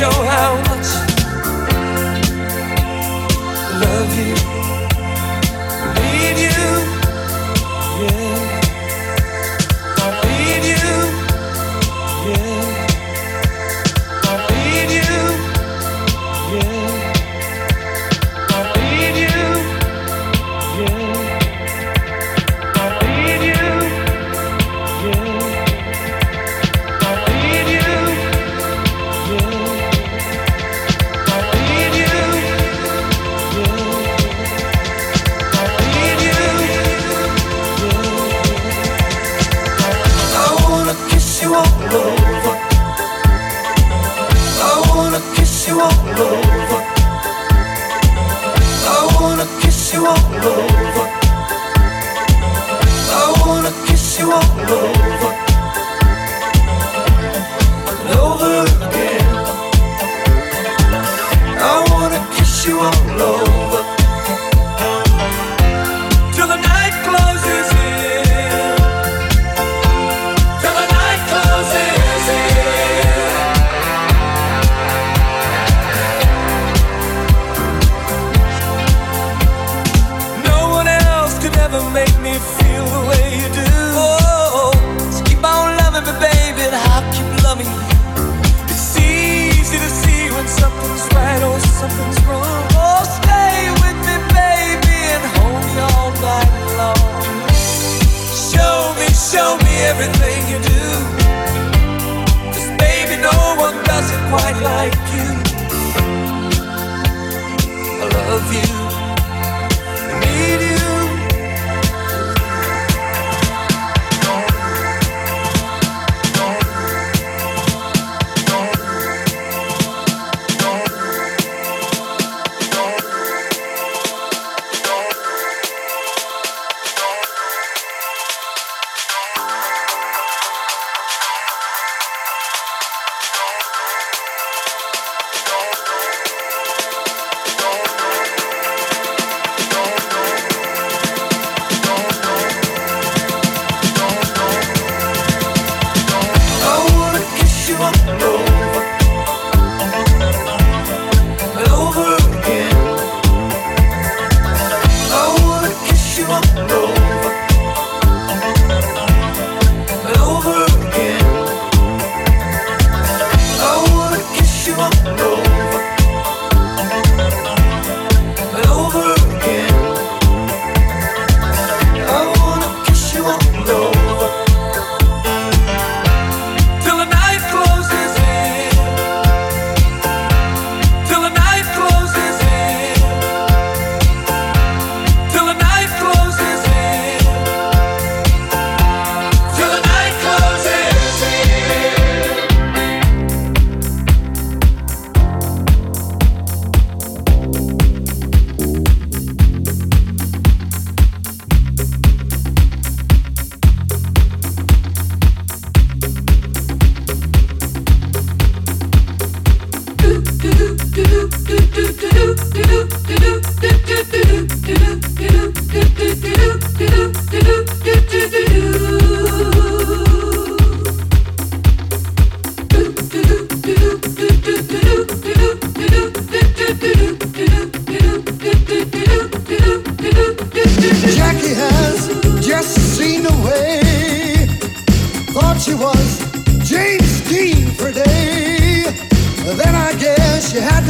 show how much I love you, need you.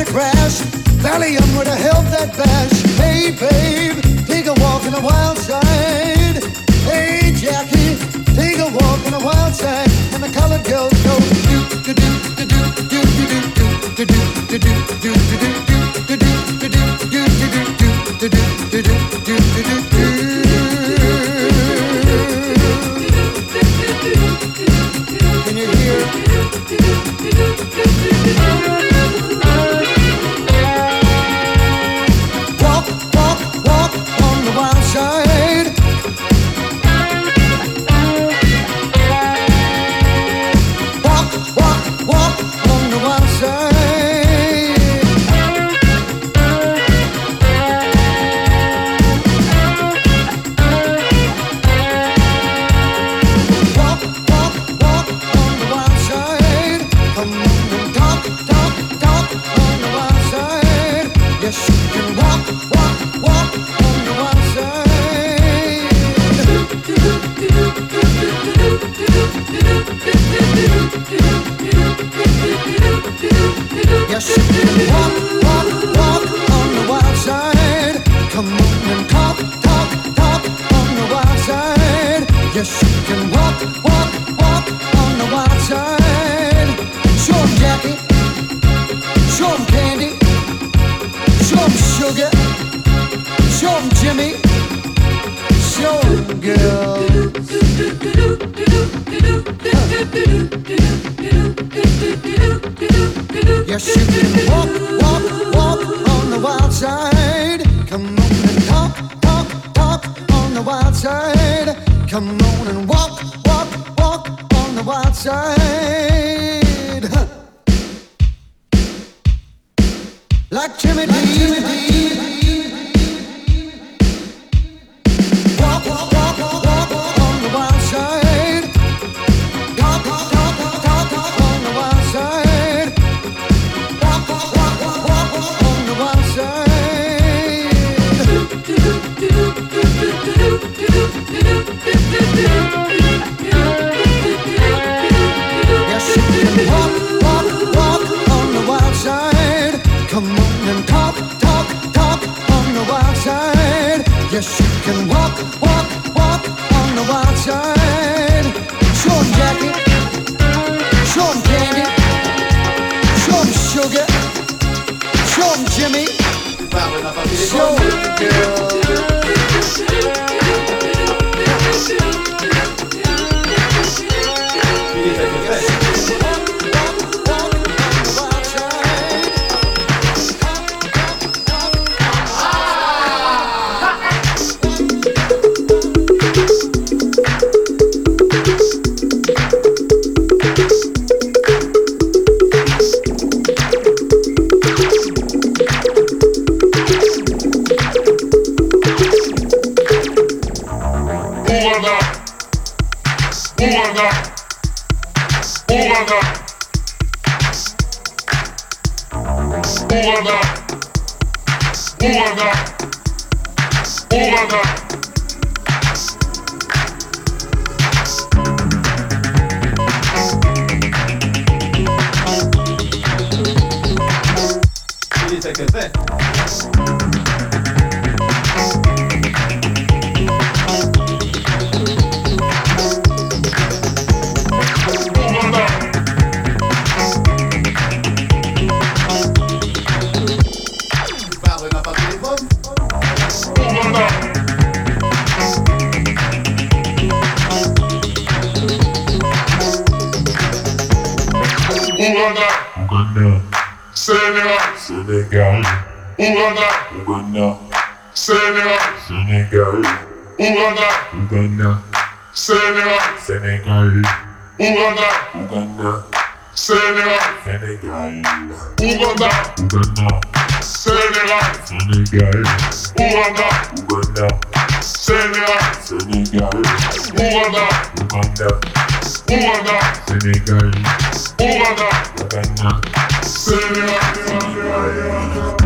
the crash. Valium would have helped that bash. Hey, babe, take a walk in the wild side. Hey, Jackie, take a walk in the wild side. And the colored girls go do do do do do do do do do do do do do. love, Jimmy. Show girls. Yes, you can walk, walk, walk on the wild side. ーガオーガオーガオーガオーガオーガオーガいいですね。Sénégal, Uganda, Ouganda, Sénégal, Sénégal, Uganda, Uganda, Sénégal, Sénégal, Uganda, Uganda, Sénégal, Sénégal, Uganda, Uganda. Sénégal, Sénégal, Uganda, Uganda. Sénégal, Sénégal, Ouganda, Ouganda. Senegal, Uganda, Ghana, Senegal, Senegal.